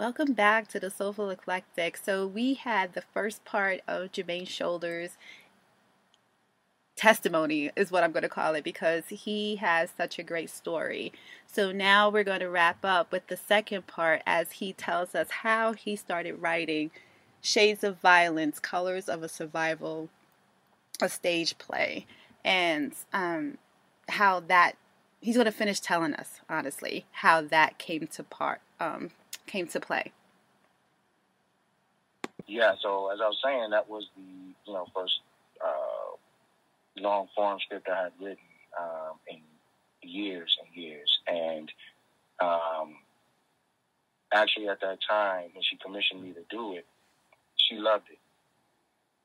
Welcome back to the Soulful Eclectic. So we had the first part of Jermaine Shoulders testimony is what I'm going to call it because he has such a great story. So now we're going to wrap up with the second part as he tells us how he started writing Shades of Violence, Colors of a Survival, a stage play, and um, how that he's going to finish telling us honestly how that came to part um, came to play. Yeah, so as I was saying, that was the you know first uh, long form script I had written um, in years and years, and um, actually at that time when she commissioned me to do it, she loved it.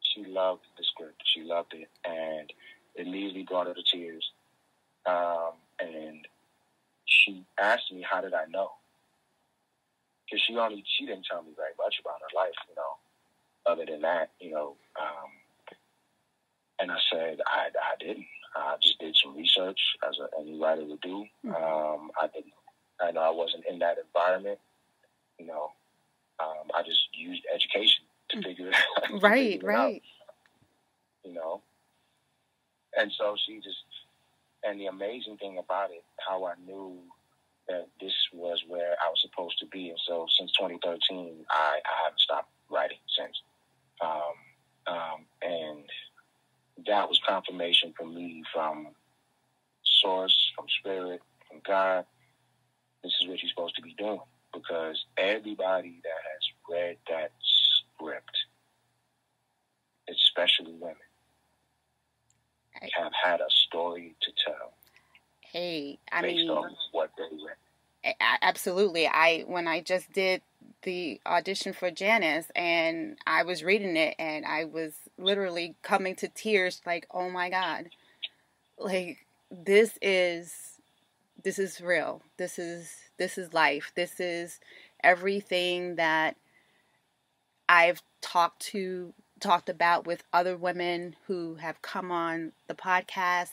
She loved the script. She loved it, and it immediately brought her to tears. Um, and she asked me, "How did I know?" Because she only she didn't tell me very much about her life, you know. Other than that, you know. Um, and I said, I, I didn't. I just did some research as a, any writer would do. Mm-hmm. Um, I didn't. I know I wasn't in that environment. You know, um, I just used education to mm. figure it out. Right, right. Out, you know, and so she just, and the amazing thing about it, how I knew that this was where I was supposed to be, and so since 2013, I, I haven't stopped writing since. Um, um, and that was confirmation for me from source, from spirit, from God. This is what you're supposed to be doing because everybody that has read that script, especially women, have had a story to tell. Hey, I based mean, on what they read. Absolutely. I when I just did the audition for Janice and I was reading it and I was literally coming to tears like, "Oh my god. Like this is this is real. This is this is life. This is everything that I've talked to talked about with other women who have come on the podcast.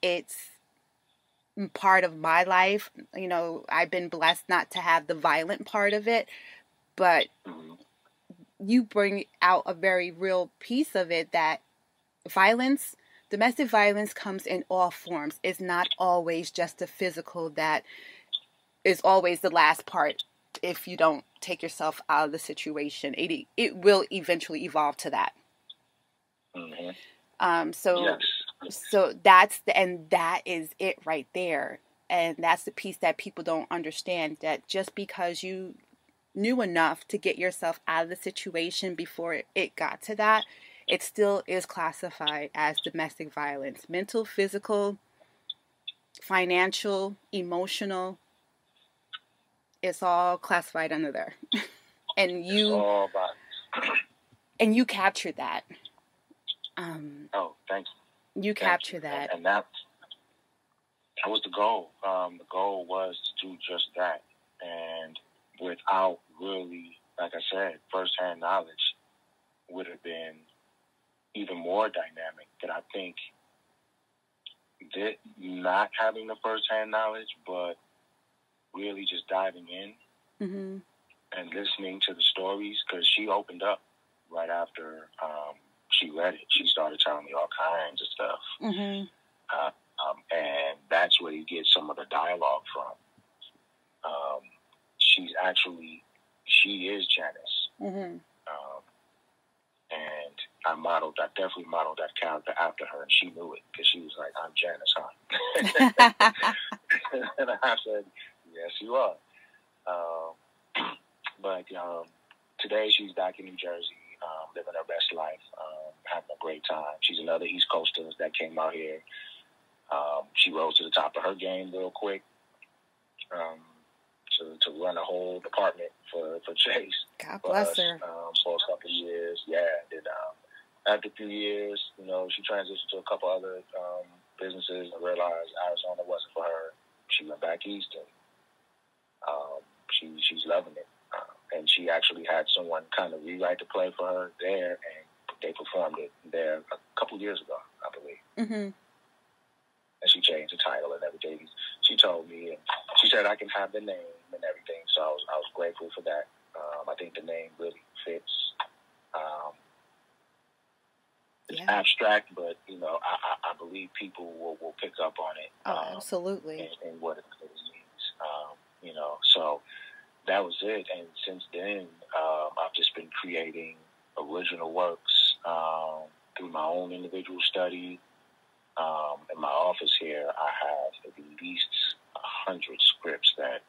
It's part of my life. You know, I've been blessed not to have the violent part of it, but you bring out a very real piece of it that violence, domestic violence comes in all forms. It's not always just the physical that is always the last part if you don't take yourself out of the situation. It it will eventually evolve to that. Mm-hmm. Um, so yes. So that's the and that is it right there. And that's the piece that people don't understand that just because you knew enough to get yourself out of the situation before it got to that, it still is classified as domestic violence mental, physical, financial, emotional. It's all classified under there. and you and you captured that. Um, oh, thanks. You capture that. And, and that, that was the goal. Um, the goal was to do just that. And without really, like I said, firsthand knowledge would have been even more dynamic. That I think that not having the firsthand knowledge, but really just diving in mm-hmm. and listening to the stories, because she opened up right after um, she read it. She started telling me all kinds of stuff. Mm-hmm. Uh, um, and that's where you get some of the dialogue from. Um, she's actually she is Janice. Mm-hmm. Um, and I modeled, I definitely modeled that character after her, and she knew it because she was like, "I'm Janice, huh?" and I said, "Yes, you are." Um, but um, today she's back in New Jersey, um, living her best life, um, having a great time. She's another East Coaster that came out here. Um, she rose to the top of her game real quick. Um, to, to run a whole department for, for Chase. God bless us, her. Um, for a couple of years, yeah. And um, after a few years, you know, she transitioned to a couple other um, businesses and realized Arizona wasn't for her. She went back east and um, she she's loving it. Uh, and she actually had someone kind of rewrite the play for her there, and they performed it there a couple years ago, I believe. Mm-hmm. And she changed the title and everything. She told me, and she said I can have the name and everything. So I was I was grateful for that. Um, I think the name really fits. Um, it's Yeah. abstract, but you know, I, I, I believe people will, will pick up on it. Oh, um, absolutely. and, and what it means. Um, you know, so that was it. And since then, um, I've just been creating original works um, through my own individual study. Um, in my office here, I have at least a hundred scripts that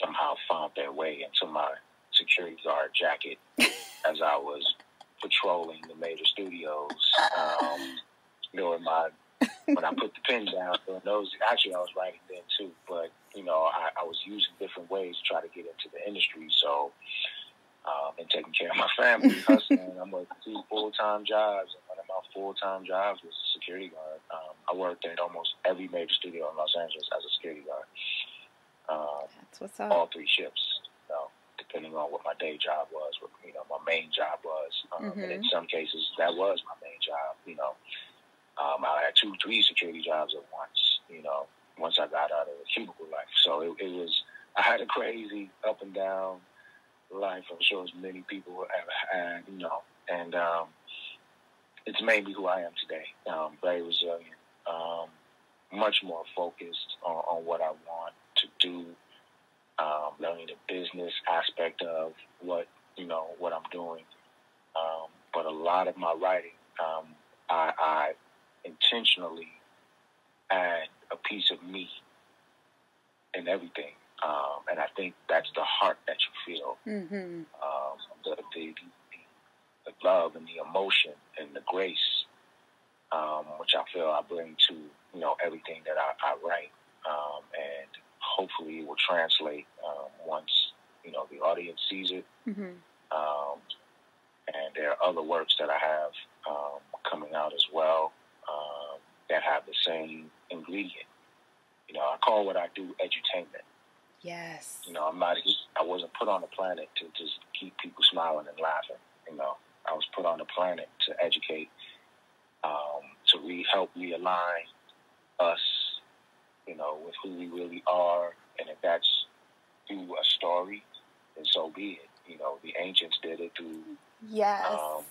somehow found their way into my security guard jacket as I was patrolling the major studios um, during my when I put the pen down during those. Actually, I was writing then too, but you know, I, I was using different ways to try to get into the industry. So, um, and taking care of my family, hustling. I'm working two full time jobs, and one of my full time jobs was a security guard. Um, I worked at almost every major studio in Los Angeles as a security guard. Um, That's what's all three shifts, you know, depending on what my day job was, what you know my main job was, um, and in Mhm. some cases that was my main job. You know, um, I had two, three security jobs at once. You know, once I got out of the cubicle life, so it, it was I had a crazy up and down life. I'm sure as many people have had. You know, and um, it's made me who I am today. Um, very resilient. Um, much more focused on, on what I want to do um, learning the business aspect of what you know what I'm doing. Um, but a lot of my writing, um, I, I intentionally add a piece of me in everything, um, and I think that's the heart that you feel, Mm-hmm. um, the, the, the the love and the emotion and the grace, um, which I feel I bring to you know everything that I, I write, um, and hopefully it will translate um, once you know the audience sees it. Mm-hmm. Um, and there are other works that I have um, coming out as well um, that have the same ingredient. You know, I call what I do edutainment. Yes. You know, I'm not. I wasn't put on the planet to just keep people smiling and laughing. You know, I was put on the planet to educate, um, to re- help realign us. You know, with who we really are, and if that's through a story, then so be it. You know, the ancients did it through Yes. um,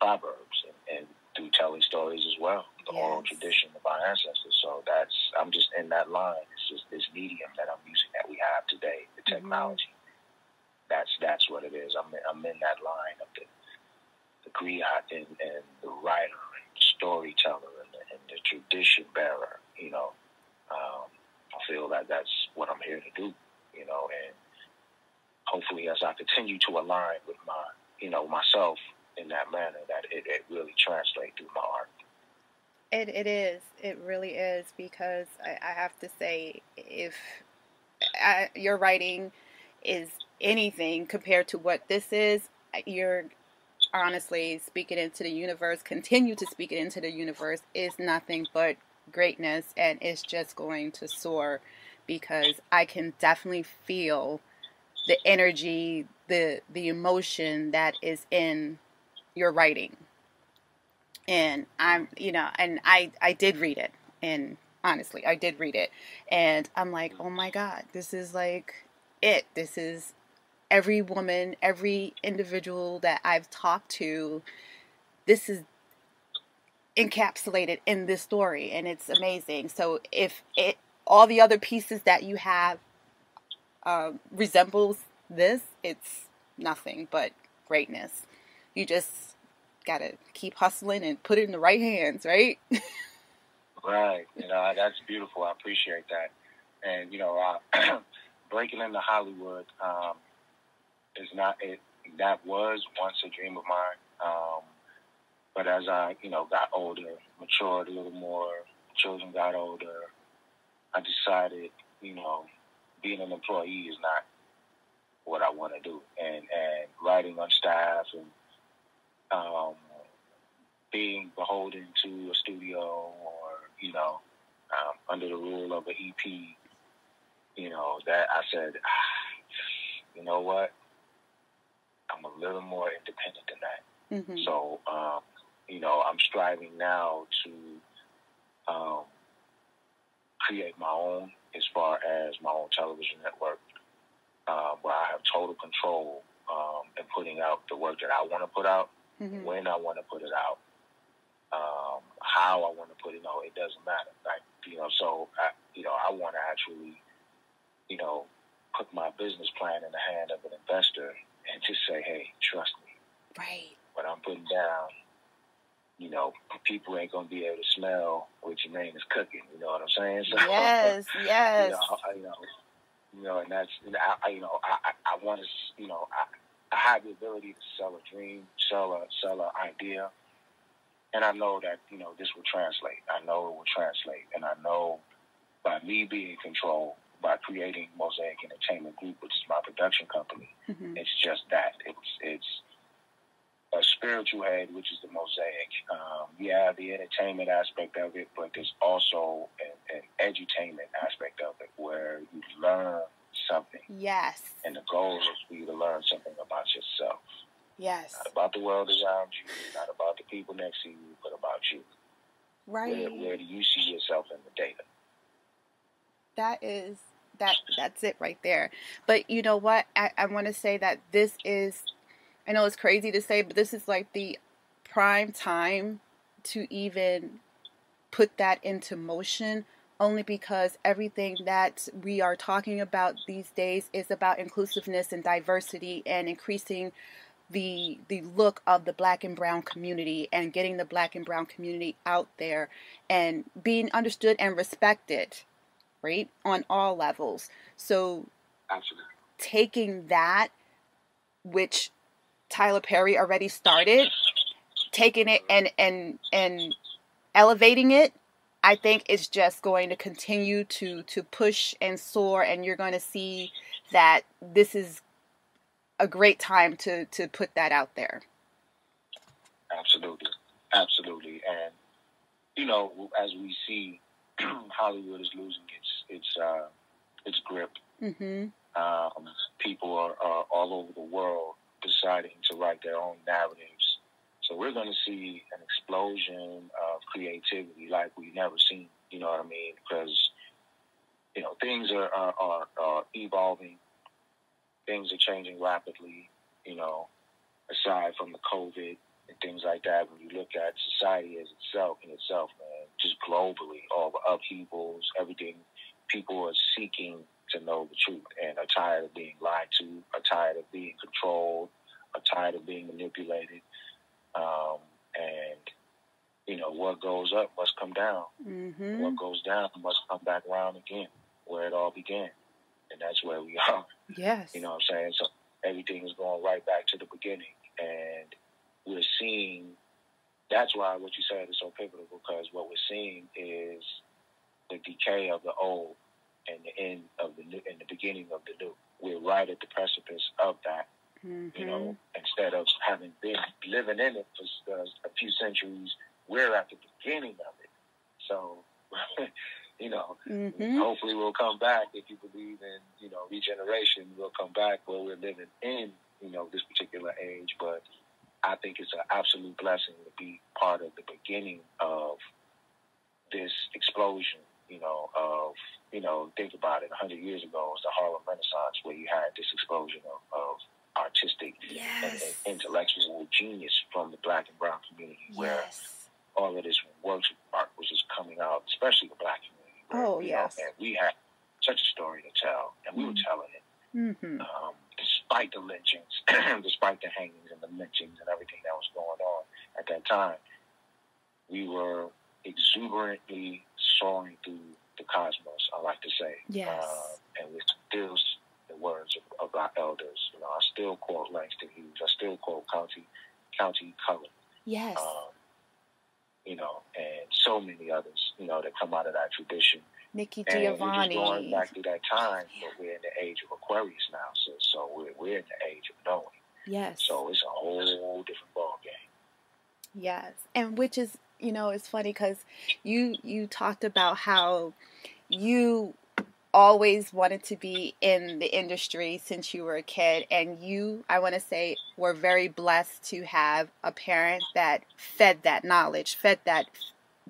proverbs and, and through telling stories as well, the oral tradition of our ancestors. So that's I'm just in that line. It's just this medium that I'm using that we have today, the Mhm. Technology. That's that's what it is. I'm in, I'm in that line of the the griot and, and the writer and the storyteller and the, and the tradition bearer. You know, um, I feel that that's what I'm here to do. You know, and hopefully as I continue to align with my you know myself in that manner, that it, it really translates through my art. It it is. It really is because I, I have to say, if I, your writing is anything compared to what this is, you're honestly speaking into the universe. Continue to speak it into the universe is nothing but greatness, and it's just going to soar because I can definitely feel the energy, the the emotion that is in your writing and I'm, you know, and I I did read it, and honestly, I did read it, and I'm like, oh my god, this is like it. This is every woman, every individual that I've talked to. This is encapsulated in this story, and it's amazing. So if it all the other pieces that you have um, resembles this, it's nothing but greatness. You just gotta keep hustling and put it in the right hands, right? Right. You know, that's beautiful. I appreciate that. And you know, uh, breaking into Hollywood um, is not it. That was once a dream of mine. Um, but as I, you know, got older, matured a little more, children got older, I decided, you know, being an employee is not what I want to do. And and writing on staff and um, being beholden to a studio or you know um, under the rule of an EP, you know that I said, ah, you know what, I'm a little more independent than that. Mm-hmm. So, um, you know, I'm striving now to um, create my own as far as my own television network, uh, where I have total control um, and putting out the work that I want to put out, Mhm. when I want to put it out, um, how I want to put it out. It doesn't matter. Like you know, so I, you know, I want to actually, you know, put my business plan in the hand of an investor and just say, hey, trust me. Right. What I'm putting down, you know, people ain't gonna be able to smell what your name is cooking. You know what I'm saying? So, Yes. Yes. you know, you know, you know, and that's, you know, I, I- you know, I, I, I want to, you know, I, I have the ability to sell a dream, sell a, sell an idea, and I know that, you know, this will translate. I know it will translate, and I know by me being in control, by creating Mosaic Entertainment Group, which is my production company, Mhm. it's just that. It's it's a spiritual head, which is the mosaic. Um, yeah, the entertainment aspect of it, but there's also an, an edutainment aspect of it where you learn something, Yes. and the goal is for you to learn something about yourself, Yes. not about the world around you, not about the people next to you, but about you. Right. Where, where do you see yourself in the data? that is that that's it right there but you know what i, I want to say that this is i know it's crazy to say but this is like the prime time to even put that into motion only because everything that we are talking about these days is about inclusiveness and diversity and increasing the the look of the black and brown community and getting the black and brown community out there and being understood and respected right on all levels so Absolutely. taking that which tyler perry already started taking it and and and elevating it i think it's just going to continue to to push and soar and you're going to see that this is a great time to to put that out there Absolutely, absolutely, and you know, as we see, Hollywood is losing its its uh, its grip. mhm Um, people are, are all over the world deciding to write their own narratives. So we're going to see an explosion of creativity like we've never seen. You know what I mean? Because you know things are are, are, are evolving. Things are changing rapidly. You know, aside from the COVID and things like that, when you look at society as itself in itself, man, just globally, all the upheavals, everything, people are seeking to know the truth and are tired of being lied to, are tired of being controlled, are tired of being manipulated. Um, and, you know, what goes up must come down. mhm What goes down must come back around again, where it all began. And that's where we are. yes You know what I'm saying? So everything is going right back to the beginning. And we're seeing that's why what you said is so pivotal because what we're seeing is the decay of the old and the end of the new and the beginning of the new. We're right at the precipice of that, mhm you know, instead of having been living in it for uh, a few centuries, we're at the beginning of it. So, you know, mhm hopefully we'll come back if you believe in you know regeneration we'll come back where we're living in you know this particular age. But i think it's an absolute blessing to be part of the beginning of this explosion you know of you know think about it. 100 years ago was the harlem renaissance where you had this explosion of, of artistic and, and intellectual genius from the black and brown community where all of this works of art was just coming out, especially the black community. Oh, you know, yes. and we had such a story to tell, and we were Mhm. telling it mhm um, despite the lynchings, despite the hangings and the lynchings and everything that was going on at that time. We were exuberantly soaring through the cosmos, I like to say. Yes. Uh, and we still the words of, of our elders. You know, I still quote Langston Hughes. I still quote Countee Countee Cullen yes um, you know, and so many others, you know, that come out of that tradition. nikki And we're just giovanni going back through that time, but we're in the age of Aquarius now, so so we're we're in the age of knowing. yes So it's a whole different ball game. Yes, and which is you know it's funny because you you talked about how you always wanted to be in the industry since you were a kid, and you I want to say were very blessed to have a parent that fed that knowledge, fed that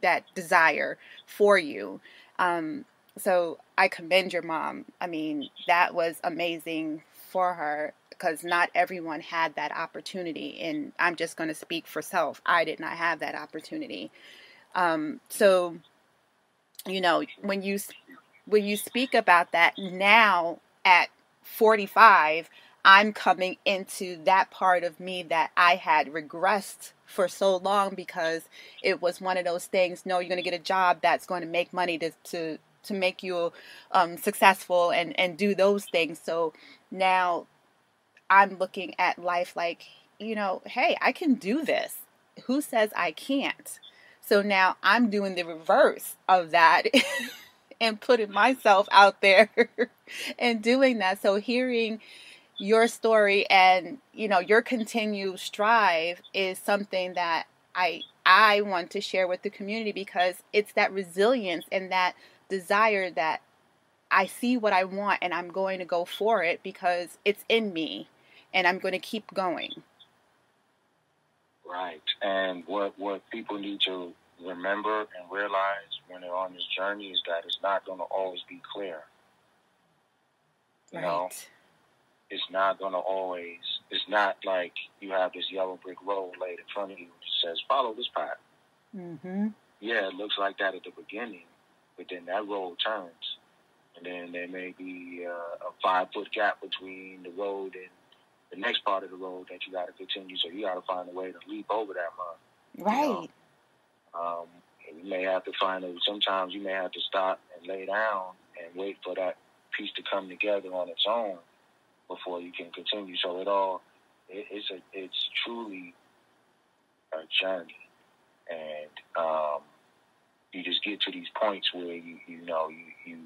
that desire for you. Um, so I commend your mom. I mean that was amazing for her because not everyone had that opportunity. And I'm just going to speak for self. I did not have that opportunity. Um, so, you know, when you when you speak about that now at 45, I'm coming into that part of me that I had regressed for so long because it was one of those things. No, you're going to get a job that's going to make money to to to make you um, successful and and do those things. So now I'm looking at life like you know, hey, I can do this. Who says I can't? So now I'm doing the reverse of that. and putting myself out there and doing that. So hearing your story and you know your continued strive is something that I I want to share with the community because it's that resilience and that desire that I see what I want and I'm going to go for it because it's in me and I'm going to keep going. Right. And what what people need to remember and realize when they're on this journey is that it's not going to always be clear. You right. know, it's not going to always, it's not like you have this yellow brick road laid in front of you that says, follow this path. Mm-hmm. Yeah, it looks like that at the beginning, but then that road turns. And then there may be uh, a five foot gap between the road and the next part of the road that you got to continue. So you got to find a way to leap over that mud. Right. You know? um, you may have to find a, sometimes you may have to stop and lay down and wait for that piece to come together on its own before you can continue. So it all it, it's a it's truly a journey, and um, you just get to these points where you you know you you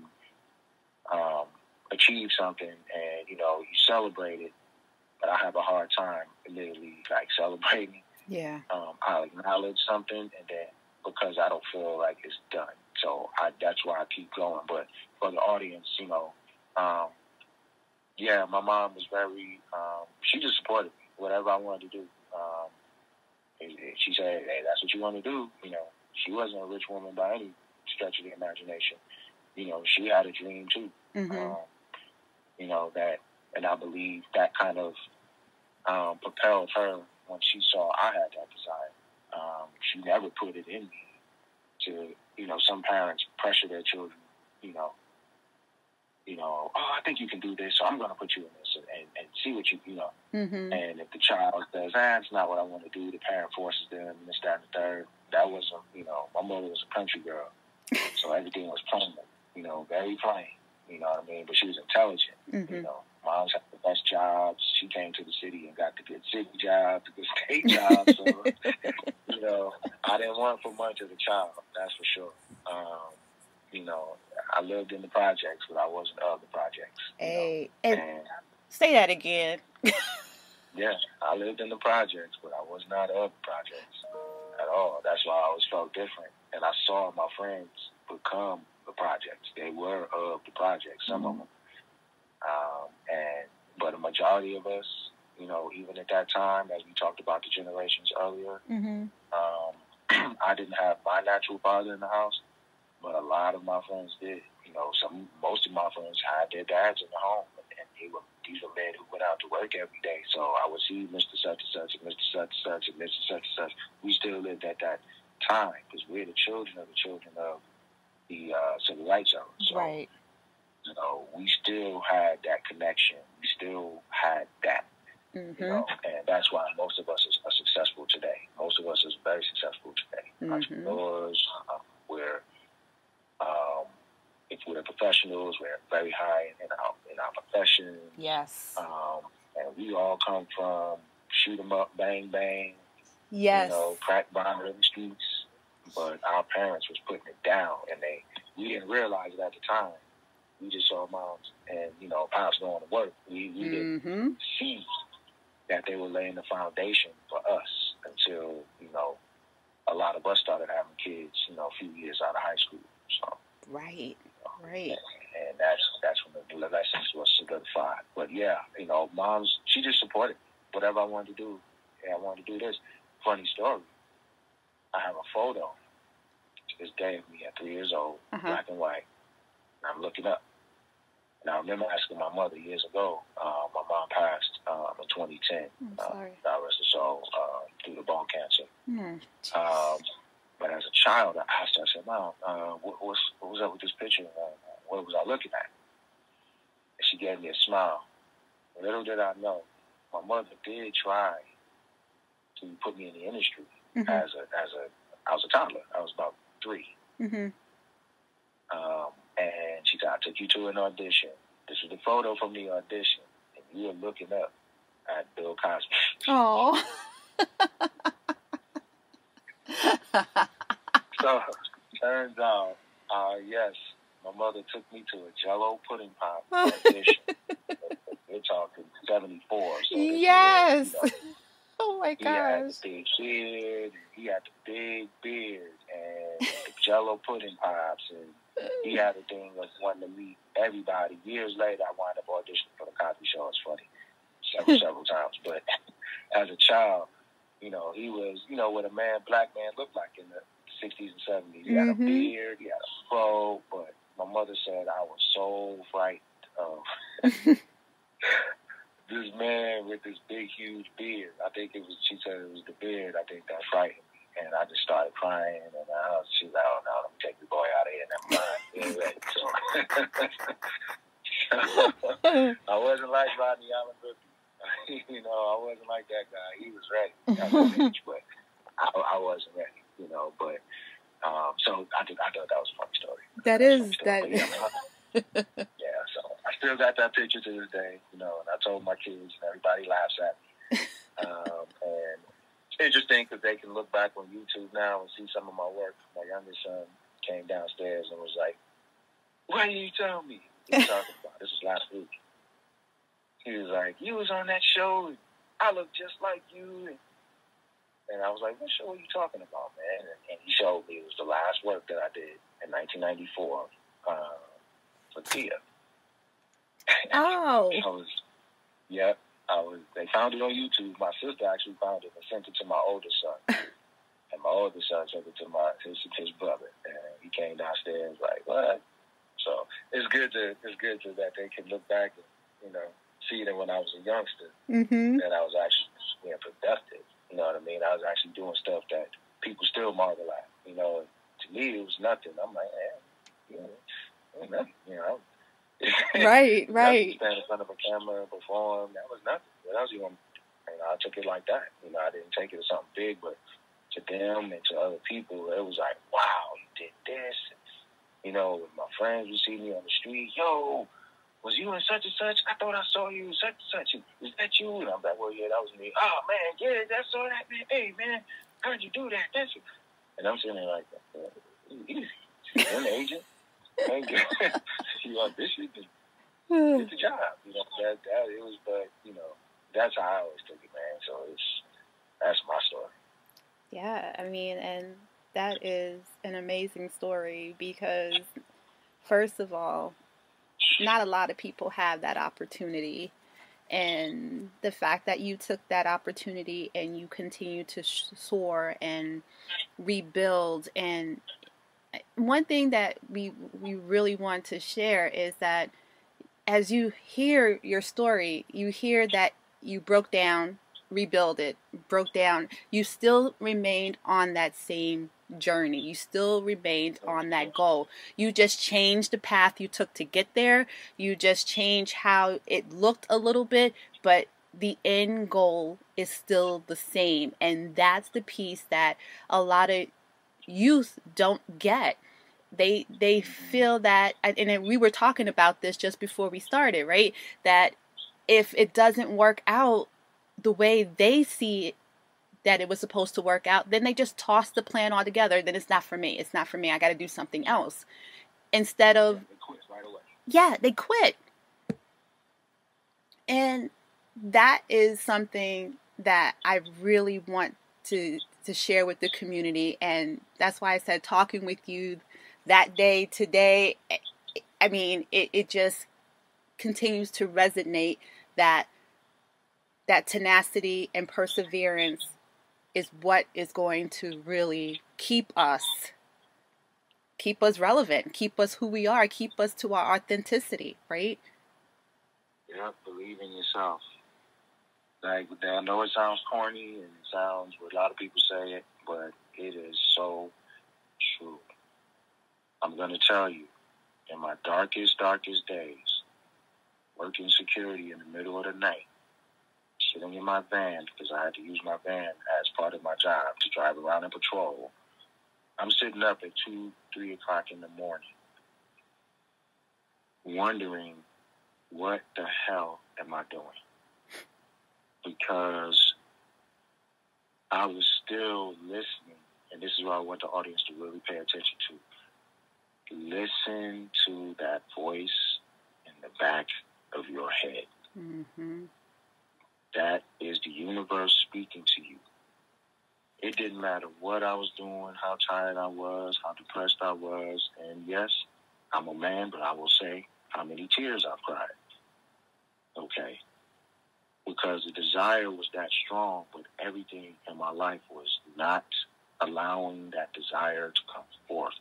um, achieve something and you know you celebrate it. But I have a hard time literally like celebrating. Yeah. Um, I'll acknowledge something and then because I don't feel like it's done. So I, that's why I keep going. But for the audience, you know, um, yeah, my mom was very. Um, she just supported me, whatever I wanted to do. Um, she said, "Hey, that's what you want to do." You know, she wasn't a rich woman by any stretch of the imagination. You know, she had a dream too. Mm-hmm. Um, you know that, and I believe that kind of um, propelled her when she saw I had that desire. Um, she never put it in me to, you know, some parents pressure their children, you know, you know, oh, I think you can do this, so I'm going to put you in this and, and, and see what you, you know. Mm-hmm. And if the child says, ah, it's not what I want to do, the parent forces them, and this, that, and the third. That wasn't, you know, my mother was a country girl, so everything was plain, you know, very plain, you know what I mean? But she was intelligent, mm-hmm. you know. Mom's had the best jobs. She came to the city and got the good city job, the good state job. So, you know, I didn't want for much as a child, that's for sure. Um, you know, I lived in the projects, but I wasn't of the projects. Hey, and, and say that again. yeah, I lived in the projects, but I was not of the projects at all. That's why I always felt different. And I saw my friends become the projects. They were of the projects, some mm-hmm. of them. Um, and but a majority of us, you know, even at that time, as we talked about the generations earlier, mm-hmm. um, I didn't have my natural father in the house, but a lot of my friends did. You know, some most of my friends had their dads in the home, and they were these were men who went out to work every day. So I would see Mr. Such and Such and Mr. Such and Such and Mr. Such and Such. We still lived at that time because we're the children of the children of the uh, civil rights era. So, right. You know, we still had that connection. We still had that. Mm-hmm. You know, and that's why most of us are, successful today. Most of us is very successful today. Mm-hmm. Entrepreneurs, um, we're we're professionals, we're very high in our in our profession. Yes. Um, and we all come from shoot 'em up, bang bang. Yes. You know, crack bomber in the streets. But our parents was putting it down, and they we didn't realize it at the time. We just saw moms and you know pops going to work. We we mm-hmm. didn't see that they were laying the foundation for us until you know a lot of us started having kids. You know, a few years out of high school. So right, right, and, and that's that's when the lessons was solidified. But yeah, you know, mom's she just supported me. whatever I wanted to do. Yeah, I wanted to do this. Funny story. I have a photo to this day of me at three years old, uh-huh. black and white. And I'm looking up. And I remember asking my mother years ago. Uh, my mom passed uh, 2010. I'm sorry. Uh, God rest soul, uh, due to bone cancer. Mm. Um, but as a child, I asked her, I said, Mom, uh, what, what's, what was up with this picture? Uh, what was I looking at? And she gave me a smile. Little did I know, my mother did try to put me in the industry Mhm. as a as a I was a toddler. I was about three, Mhm. um, and she said, "I took you to an audition. This is the photo from the audition, and you were looking up at Bill Cosby." Oh. So turns out, uh, yes, my mother took me to a Jello pudding pop audition. We're talking seventy four. So this was, yes. you know, oh my gosh. He had the big and he had the big beard, and the Jello pudding pops, and he had a thing of wanting to meet everybody. Years later, I wound up auditioning for the Cosby Show. It's funny, several several times. But as a child, you know, he was, you know, what a man, black man, looked like in the '60s and '70s. He had a Mhm. beard, he had a fro, but my mother said I was so frightened of this man with this big, huge beard. I think it was. She said it was the beard. I think that frightened me, and I just started crying. And I was, she was like, "Oh no, let me take the boy out of here." Never mind. Ready. So I wasn't like Rodney Allen Griffith. you know, I wasn't like that guy. He was ready age, but I, I wasn't ready. You know, but um, so I think I thought that was a funny story. That is story. that. Yeah, yeah, so I still got that picture to this day, you know, and I told my kids, and everybody laughs at me. Um, and it's interesting because they can look back on YouTube now and see some of my work. My youngest son came downstairs and was like, "Why didn't you tell me?" He was talking about this was last week. He was like, "You was on that show. And I look just like you." And, and I was like, "What show are you talking about, man?" And, he showed me it was the last work that I did in 1994 uh, for Tia. Oh. I was, yep. I was. They found it on YouTube. My sister actually found it and sent it to my oldest son, and my oldest son sent it to my his his brother, and he came downstairs like, "What?" So it's good to it's good to that they can look back and you know see that when I was a youngster Mhm. that I was actually being productive. You know what I mean? I was actually doing stuff that people still marvel at. You know, to me it was nothing. I'm like, eh, you know, nothing. You know. Right. Right. Stand in front of a camera perform. That was nothing. What else you want? You know, I took it like that. You know, I didn't take it as something big, but to them and to other people, it was like, wow, you did this. You know, my friends would see me on the street, yo, was you in such and such? I thought I saw you such and such. Is that you? And I'm like, well, yeah, that was me. Oh man, yeah, that's all that man. Hey man, how'd you do that? That's you. And I'm sitting there like, easy. You're an agent. Thank you. you auditioned and did the job. You know, that that it was, but you know, that's how I always took it, man. So it's that's my story. Yeah, I mean, and that is an amazing story because, first of all, not a lot of people have that opportunity. And the fact that you took that opportunity and you continue to soar and rebuild. And one thing that we, we really want to share is that as you hear your story, you hear that you broke down, rebuild it, broke down, you still remained on that same journey. You still remained on that goal. You just changed the path you took to get there. You just changed how it looked a little bit, but the end goal is still the same. And that's the piece that a lot of youth don't get. They they feel that and we were talking about this just before we started, right? That if it doesn't work out the way they see that it was supposed to work out, then they just toss the plan altogether. Then it's not for me. It's not for me. I got to do something else. Instead of, They quit right away. yeah, they quit. And that is something that I really want to to share with the community and that's why I said talking with you that day today eh, I mean it, it just continues to resonate that that tenacity and perseverance is what is going to really keep us keep us relevant keep us who we are keep us to our authenticity right Yeah, believe in yourself. Like I know it sounds corny and it sounds what a lot of people say it, but it is so true. I'm gonna tell you, in my darkest, darkest days, working security in the middle of the night, sitting in my van because I had to use my van as part of my job to drive around and patrol. I'm sitting up at two, three o'clock in the morning, wondering what the hell am I doing? Because I was still listening, and this is what I want the audience to really pay attention to. Listen to that voice in the back of your head. Mm-hmm. That is the universe speaking to you. It didn't matter what I was doing, how tired I was, how depressed I was, and yes, I'm a man, but I will say how many tears I've cried. Okay? Because the desire was that strong, but everything in my life was not allowing that desire to come forth.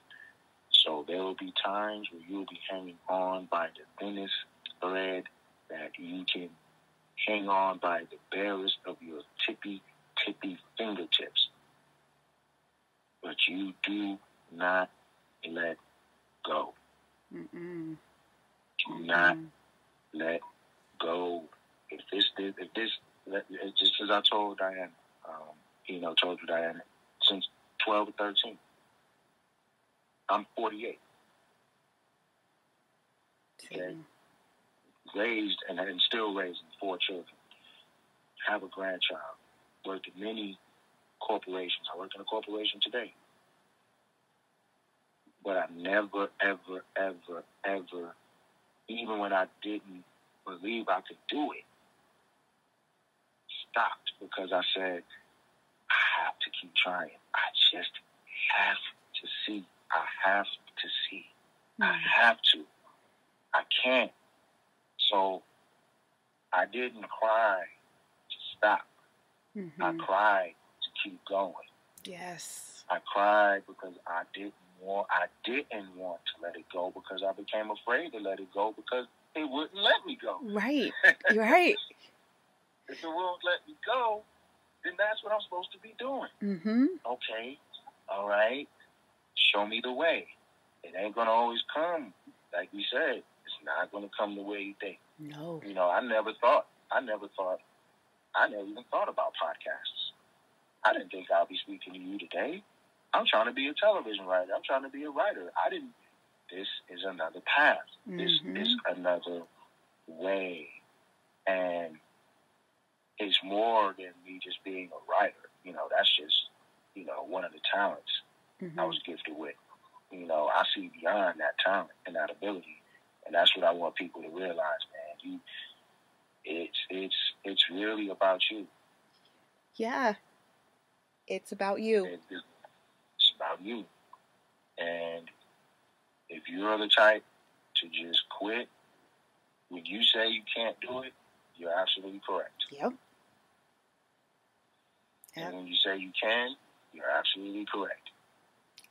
So there will be times where you'll be hanging on by the thinnest thread that you can hang on by the barest of your tippy, tippy fingertips. But you do not let go. Mm-mm. Do not let go. If this, if this, just as I told Diana, um, you know, told you Diana, since 12 or 13, I'm 48. Okay. Raised and, and still raising four children. Have a grandchild. Worked in many corporations. I work in a corporation today. But I never, ever, ever, ever, even when I didn't believe I could do it, stopped because I said, I have to keep trying. I just have to see. I have to see. I Mm-hmm. have to. I can't. So I didn't cry to stop. I Mm-hmm. cried to keep going. Yes. I cried because I didn't want I didn't want to let it go because I became afraid to let it go because it wouldn't let me go. Right. You're right. If it won't let me go, then that's what I'm supposed to be doing. Mm-hmm. Okay, all right, show me the way. It ain't gonna always come, like we said. Not gonna come the way you think. No. You know, I never thought. I never thought. I never even thought about podcasts. I didn't think I'd be speaking to you today. I'm trying to be a television writer. I'm trying to be a writer. I didn't. This is another path. This Mhm. is another way, and it's more than me just being a writer. You know, that's just you know one of the talents I Mm-hmm. was gifted with. You know, I see beyond that talent and that ability, and that's what I want people to realize, man. You, it's it's it's really about you. Yeah. It's about you. It- It's about you, and if you're the type to just quit when you say you can't do it, you're absolutely correct. Yep. Yep. And when you say you can, you're absolutely correct.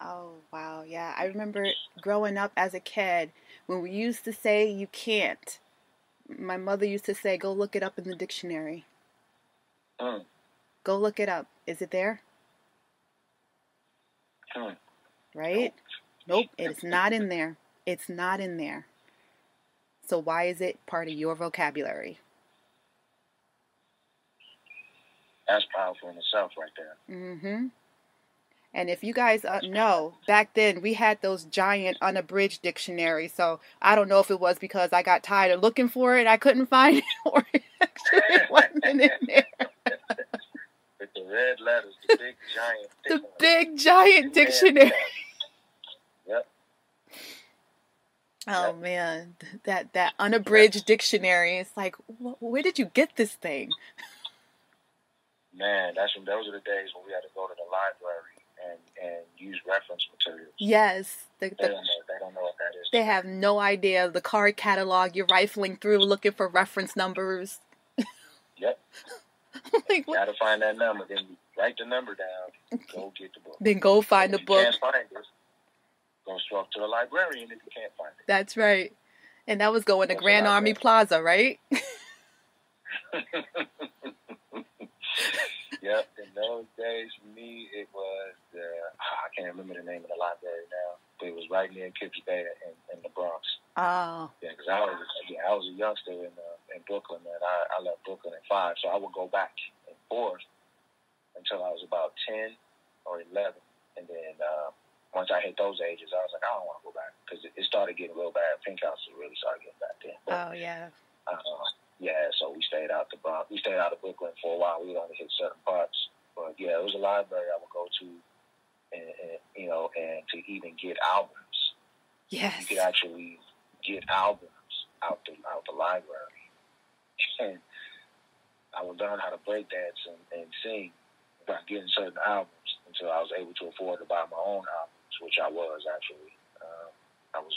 Oh, wow. Yeah. I remember growing up as a kid when we used to say you can't. My mother used to say, go look it up in the dictionary. Mm, Go look it up. Is it there? mm. Right? Nope. It's not in there. It's not in there. So why is it part of your vocabulary? That's powerful in itself, right there. Mm-hmm. And if you guys uh, know, back then we had those giant unabridged dictionaries. So I don't know if it was because I got tired of looking for it, I couldn't find it, or it actually wasn't in there. With the red letters, the big giant. The big giant dictionary. Yep. Oh man, that that unabridged dictionary. It's like, wh- where did you get this thing? Man, that's when those are the days when we had to go to the library and use reference materials. Yes, the, They don't know. They don't know what that is. they have no idea. The card catalog. You're rifling through looking for reference numbers. Yep. like, what? Gotta find that number. Then write the number down. Go get the book. Then go find the you book. Can't find it. Go talk to the librarian if you can't find it. That's right. And that was going to Grand Army. Plaza, right? those days for me, it was the I can't remember the name of the library now, but it was right near Kips Bay in, in the Bronx. Oh. Yeah, because I was yeah I was a youngster in uh, in Brooklyn, and I, I left Brooklyn at five, so I would go back and forth until I was about ten or eleven, and then uh, once I hit those ages, I was like, I don't want to go back because it, it started getting real bad. Pink House really started getting bad then. But, oh yeah. Uh, yeah, so we stayed out the Bronx. We stayed out of Brooklyn for a while. We only hit certain parts, but yeah, it was a library I would go to, and, and you know, and to even get albums. Yes. You could actually get albums out the out the library, and I would learn how to break dance and, and sing by getting certain albums until I was able to afford to buy my own albums, which I was actually. Um, I was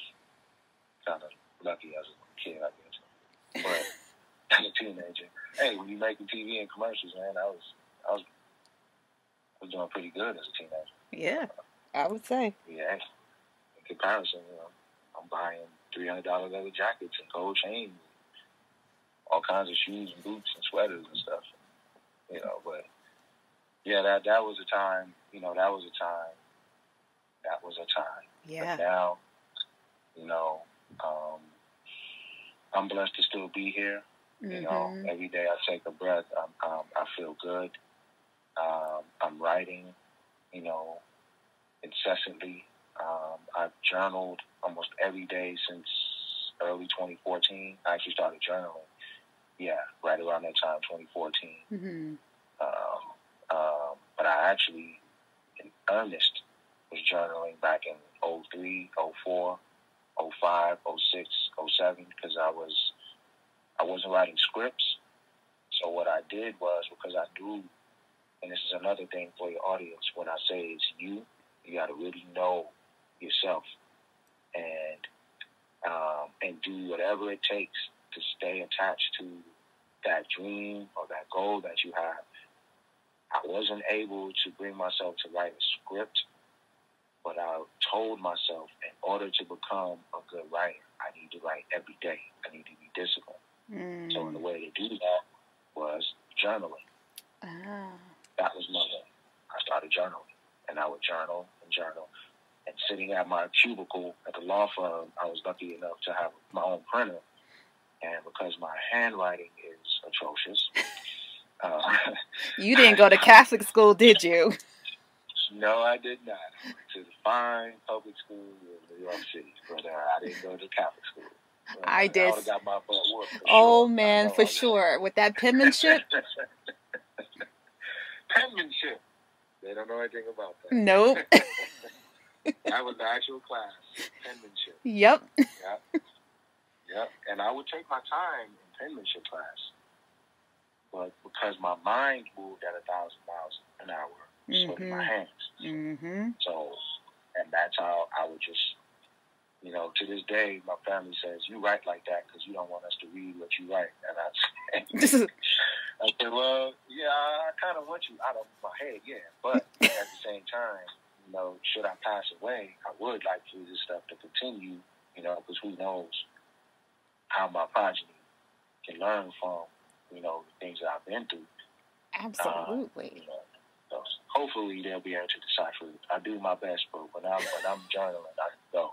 kind of lucky as a kid, I guess, but as a teenager. Hey, when you're making TV and commercials, man, I was I was I was doing pretty good as a teenager. Yeah, I would say. Yeah, in comparison, you know, I'm buying three hundred dollar leather jackets and gold chains, all kinds of shoes and boots and sweaters and stuff. You know, but yeah, that that was a time. You know, that was a time. That was a time. Yeah. But now, you know, um, I'm blessed to still be here. You know, Mhm. every day I take a breath, I'm, um, I feel good. Um, I'm writing, you know, incessantly. Um, I've journaled almost every day since early 2014. I actually started journaling, yeah, right around that time, 2014. Mhm. Um, um, but I actually, in earnest, was journaling back in 03, 04, 05, 06, 07, because I was, I wasn't writing scripts. So what I did was, because I knew, and this is another thing for your audience, when I say it's you, you got to really know yourself and um, and do whatever it takes to stay attached to that dream or that goal that you have. I wasn't able to bring myself to write a script, but I told myself in order to become a good writer, I need to write every day. I need to be disciplined. So, the Mm. way to do that was journaling. Ah. That was my way. I started journaling, and I would journal and journal. And sitting at my cubicle at the law firm, I was lucky enough to have my own printer. And because my handwriting is atrocious, uh, You didn't go to Catholic school, did you? no, I did not. I went to the fine public school in New York City, but uh, I didn't go to Catholic school. I did. I butt. For Oh sure. Man, for sure. With that penmanship? Penmanship. They don't know anything about that. Nope. that was the actual class, penmanship. Yep. Yep. Yep. And I would take my time in penmanship class. But because my mind moved at a thousand miles an hour, so did my Mhm. hands. Mm-hmm. So, and that's how I would just, you know, to this day, my family says, you write like that because you don't want us to read what you write. And I say, I said, well, yeah, I kind of want you out of my head, yeah. But at the same time, you know, should I pass away, I would like for this stuff to continue, you know, because who knows how my progeny can learn from, you know, the things that I've been through. Absolutely. Um, you know, so hopefully they'll be able to decipher it. I do my best, but when I'm when I'm journaling, I go.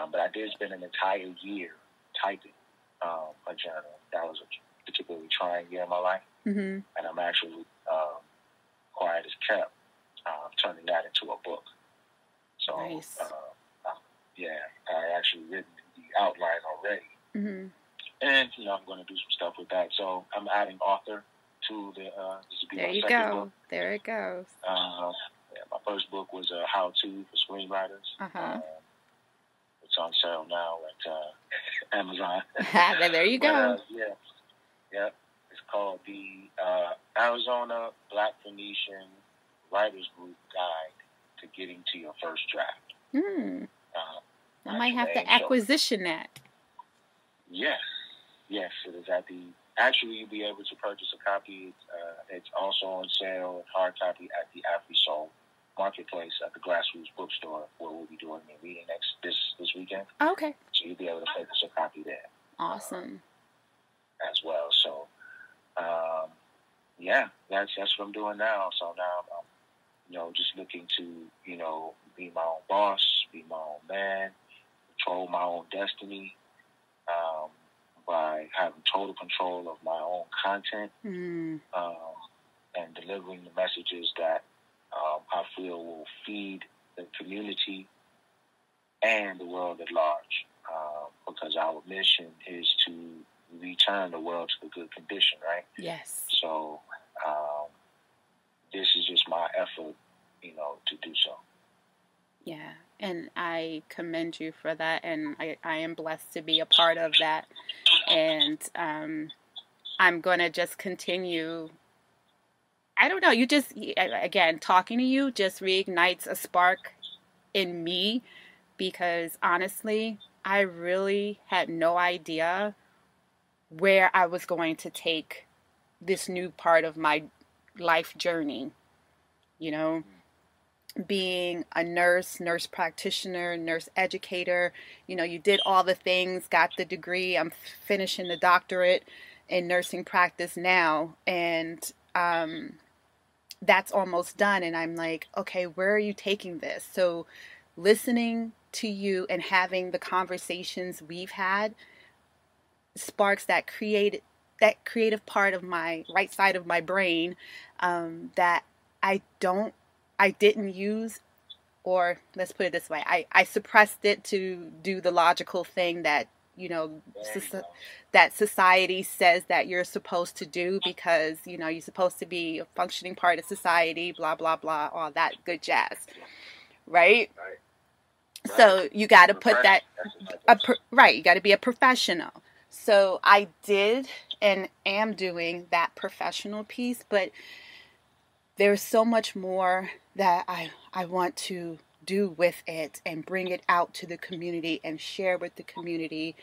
Um, but I did spend an entire year typing um, a journal. That was a particularly trying year in my life Mm-hmm. and I'm actually um, quiet as kept, uh, turning that into a book. So, Nice. uh, uh, yeah, I actually written the outline already, Mm-hmm. and you know I'm going to do some stuff with that. So I'm adding author to the. Uh, this will be There you go. book. There it goes. Uh, yeah, my first book was a how-to for screenwriters. Uh-huh. It's on sale now at uh, Amazon. there you But, go. uh, yeah, yeah. It's called the uh, Arizona Black Phoenician Writers Group Guide to Getting to Your First Draft. Hmm. Uh, I might have to so- acquisition that. Yes, yes, it is at the. Actually, you'll be able to purchase a copy. Uh, it's also on sale, at hard copy at the AfriSoul Marketplace at the Grassroots Bookstore, where we'll be doing a reading next this this weekend. Okay. So you'll be able to purchase a copy there. Awesome. as well. So, um, yeah, that's that's what I'm doing now. So now I'm, you know, just looking to, you know, be my own boss, be my own man, control my own destiny um, by having total control of my own content Mm. um, and delivering the messages that um, I feel will feed the community and the world at large. Um, because our mission is to return the world to a good condition, right? Yes. So um, this is just my effort, you know, to do so. Yeah, and I commend you for that, and I, I am blessed to be a part of that. And um, I'm going to just continue. I don't know, you just, again, talking to you just reignites a spark in me because honestly, I really had no idea where I was going to take this new part of my life journey. You know, being a nurse, nurse practitioner, nurse educator. You know, you did all the things, got the degree. I'm finishing the doctorate in nursing practice now. And um, that's almost done. And I'm like, okay, where are you taking this? So, listening to you and having the conversations we've had sparks that created that creative part of my right side of my brain um, that I don't I didn't use or let's put it this way I, I suppressed it to do the logical thing that you know soci- that society says that you're supposed to do because you know you're supposed to be a functioning part of society blah blah blah all that good jazz right, Right. so you got to put that a right you got to be a professional. So i did and am doing that professional piece but there's so much more that i i want to do with it and bring it out to the community and share with the community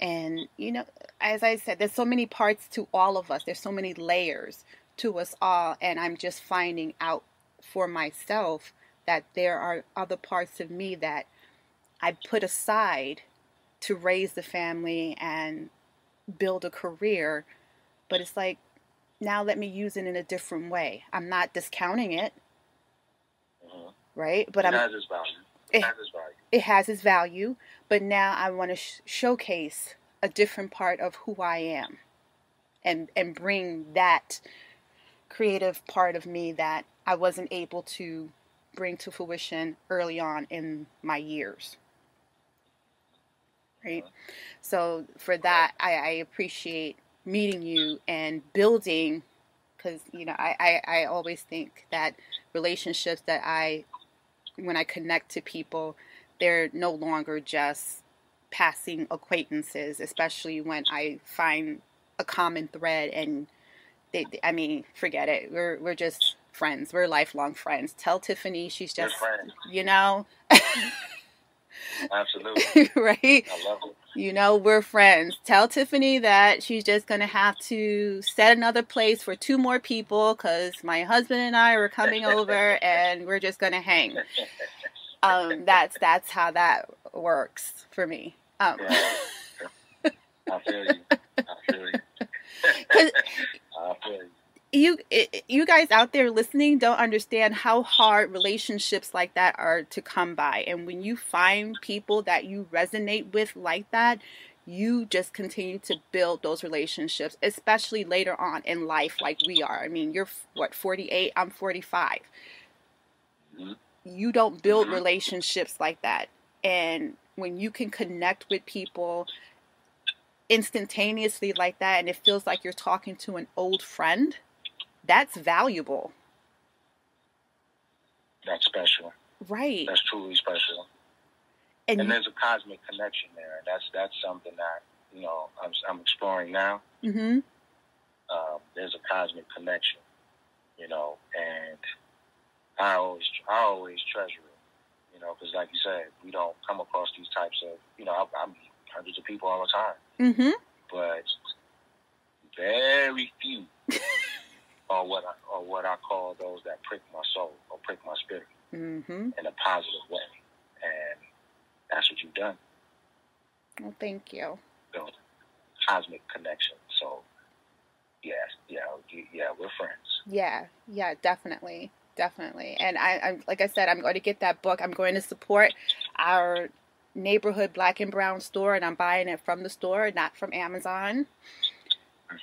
and you know as i said there's so many parts to all of us there's so many layers to us all and i'm just finding out for myself that there are other parts of me that I put aside to raise the family and build a career, but it's like now let me use it in a different way. I'm not discounting it. Right? But it I'm has its value. It Eh. has its value. it has its value, but now I want to sh- showcase a different part of who I am and and bring that creative part of me that I wasn't able to bring to fruition early on in my years. Right? So for that I, I appreciate meeting you and building because you know I, I, I always think that relationships that I when I connect to people they're no longer just passing acquaintances, especially when I find a common thread and they, I mean, forget it. We're we're just friends. We're lifelong friends. Tell Tiffany she's just, you know, Absolutely. right? I love it. You know, we're friends. Tell Tiffany that she's just going to have to set another place for two more people cuz my husband and I are coming over and we're just going to hang. Um that's that's how that works for me. Um Yeah. I feel you. I feel you. I feel you. You you guys out there listening don't understand how hard relationships like that are to come by. And when you find people that you resonate with like that you just continue to build those relationships especially later on in life like we are. I mean you're what 48 i'm 45 Mhm. you don't build Mhm. relationships like that. And when you can connect with people instantaneously like that and it feels like you're talking to an old friend that's valuable That's special. right That's truly special. and, And there's a cosmic connection there. And that's that's something that you know I'm I'm exploring now. hmm Um, there's a cosmic connection, you know, and I always I always treasure it, you know, because like you said, we don't come across these types of you know I, I meet hundreds of people all the time, hmm but very few are what I are what I call those that prick my soul or prick my spirit hmm in a positive way, and that's what you've done. well thank you cosmic connection. So, yes, yeah, you- yeah, we're friends. yeah yeah definitely definitely. And I, I'm like I said, I'm going to get that book. I'm going to support our neighborhood black and brown store, and I'm buying it from the store, not from Amazon,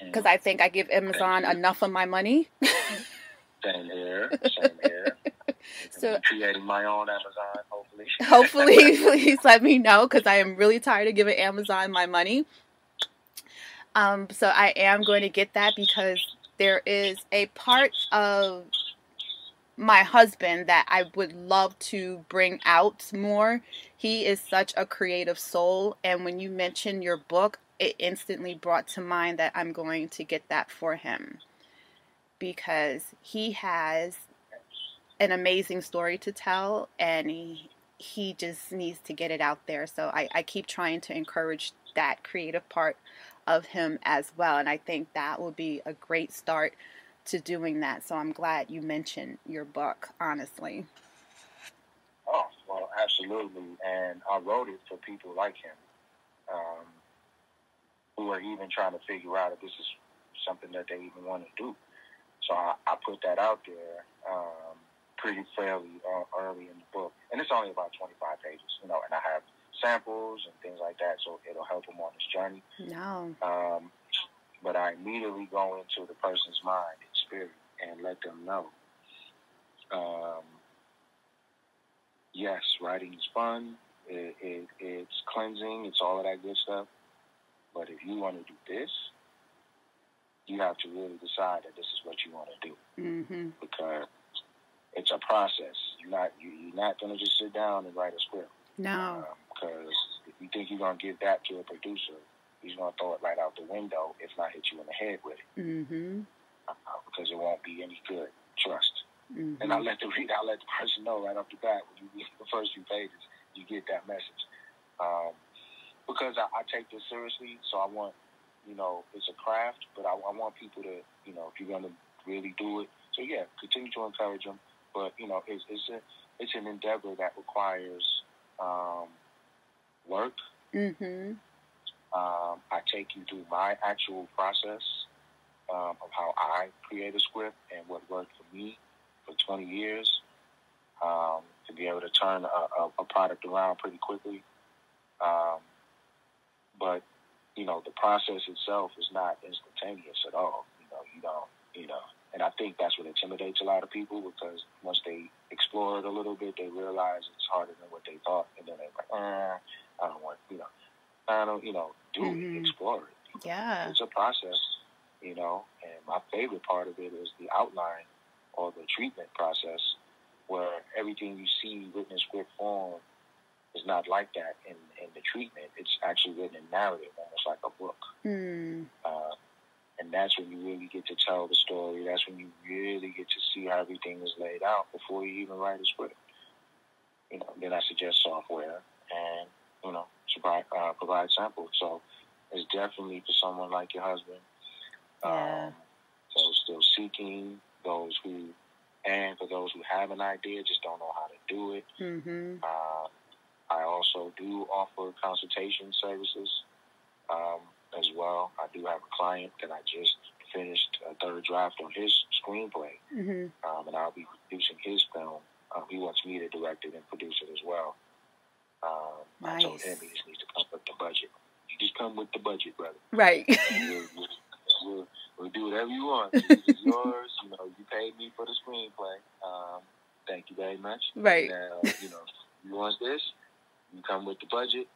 because I think I give Amazon enough of my money. Same here. Same here. So creating my own Amazon, hopefully. hopefully, please let me know because I am really tired of giving Amazon my money. Um, so I am going to get that because there is a part of my husband that I would love to bring out more. He is such a creative soul, and when you mentioned your book, it instantly brought to mind that I'm going to get that for him because he has an amazing story to tell and he, he just needs to get it out there. So I, I keep trying to encourage that creative part of him as well. And I think that will be a great start to doing that. So I'm glad you mentioned your book, honestly. Oh, well, absolutely. And I wrote it for people like him um, who are even trying to figure out if this is something that they even want to do. So I, I put that out there um, pretty fairly uh, early in the book. And it's only about 25 pages, you know, and I have samples and things like that, so it'll help them on this journey. No. Um, but I immediately go into the person's mind and spirit and let them know. Um, yes, writing is fun. It, it, it's cleansing. It's all of that good stuff. But if you want to do this, you have to really decide that this is what you want to do Mm-hmm. because it's a process. You're not you, you're not going to just sit down and write a script. No. Because if you think you're going to give that to a producer, he's going to throw it right out the window, if not hit you in the head with it, Mm-hmm. uh, because it won't be any good. Trust. Mm-hmm. And I let the read, I let the person know right off the bat when you read the first few pages, you get that message. Um, because I, I take this seriously, so I want, you know, it's a craft, but I, I want people to, you know, if you're going to really do it, so yeah, continue to encourage them. But you know, it's it's a it's an endeavor that requires um, work. Mm-hmm. Um, I take you through my actual process um, of how I create a script and what worked for me for 20 years um, to be able to turn a, a, a product around pretty quickly. Um, but you know, the process itself is not instantaneous at all. You know, you don't, you know, and I think that's what intimidates a lot of people because once they explore it a little bit, they realize it's harder than what they thought, and then they're like, uh, I don't want, you know, I don't, you know, do Mhm. it, explore it. Yeah. It's a process, you know, and my favorite part of it is the outline or the treatment process where everything you see written in script form is not like that in, in the treatment. It's actually written in narrative, almost like a book. Mm. Uh, and that's when you really get to tell the story. That's when you really get to see how everything is laid out before you even write a script. You know, then I suggest software and, you know, provide, uh, provide samples. So it's definitely for someone like your husband. Yeah. Um, those still seeking, those who, and for those who have an idea, just don't know how to do it. Mm-hmm. Uh, also do offer consultation services um, as well. I do have a client that I just finished a third draft on his screenplay, Mm-hmm. um, and I'll be producing his film. Um, he wants me to direct it and produce it as well. Um, I told him he just needs to come with the budget. You just come with the budget, brother. Right. We'll, we'll, we'll, we'll do whatever you want. It's yours. You know, you paid me for the screenplay. Um, thank you very much. Right. Now, you know, you want this? You come with the budget.